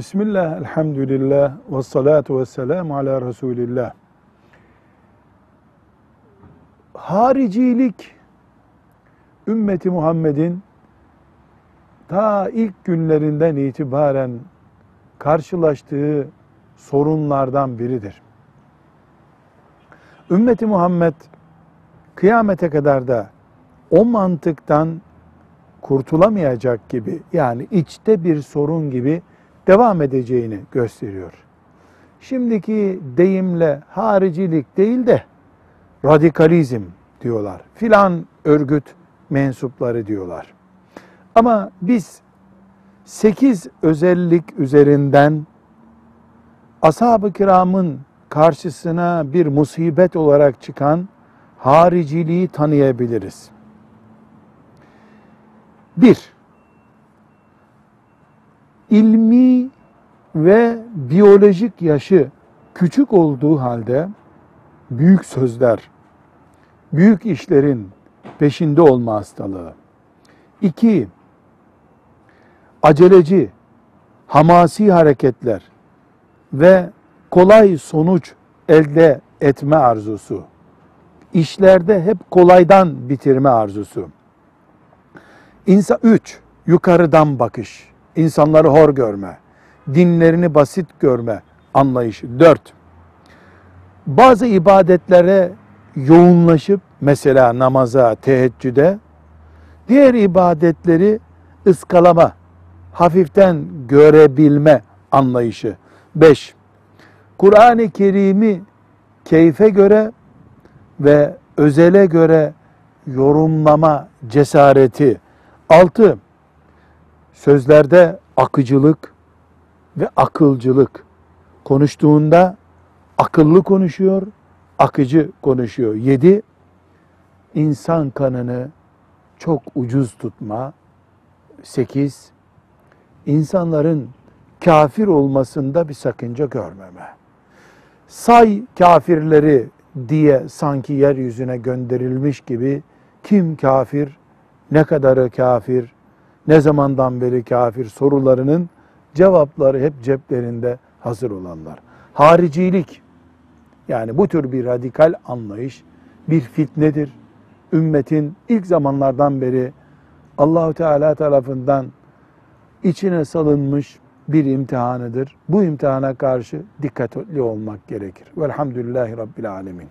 Bismillah, elhamdülillah, ve salatu ve selamu ala Resulillah. Haricilik, ümmeti Muhammed'in ta ilk günlerinden itibaren karşılaştığı sorunlardan biridir. Ümmeti Muhammed kıyamete kadar da o mantıktan kurtulamayacak gibi yani içte bir sorun gibi devam edeceğini gösteriyor. Şimdiki deyimle haricilik değil de radikalizm diyorlar. Filan örgüt mensupları diyorlar. Ama biz sekiz özellik üzerinden ashab-ı kiramın karşısına bir musibet olarak çıkan hariciliği tanıyabiliriz. Bir, ilmi ve biyolojik yaşı küçük olduğu halde büyük sözler, büyük işlerin peşinde olma hastalığı. İki, aceleci, hamasi hareketler ve kolay sonuç elde etme arzusu. İşlerde hep kolaydan bitirme arzusu. İnsan üç, yukarıdan bakış, insanları hor görme, dinlerini basit görme anlayışı. Dört, bazı ibadetlere yoğunlaşıp mesela namaza, teheccüde, diğer ibadetleri ıskalama, hafiften görebilme anlayışı. Beş, Kur'an-ı Kerim'i keyfe göre ve özele göre yorumlama cesareti. Altı, sözlerde akıcılık ve akılcılık. Konuştuğunda akıllı konuşuyor, akıcı konuşuyor. Yedi, insan kanını çok ucuz tutma. Sekiz, insanların kafir olmasında bir sakınca görmeme. Say kafirleri diye sanki yeryüzüne gönderilmiş gibi kim kafir, ne kadarı kafir, ne zamandan beri kafir sorularının cevapları hep ceplerinde hazır olanlar. Haricilik yani bu tür bir radikal anlayış bir fitnedir. Ümmetin ilk zamanlardan beri Allahu Teala tarafından içine salınmış bir imtihanıdır. Bu imtihana karşı dikkatli olmak gerekir. Velhamdülillahi Rabbil Alemin.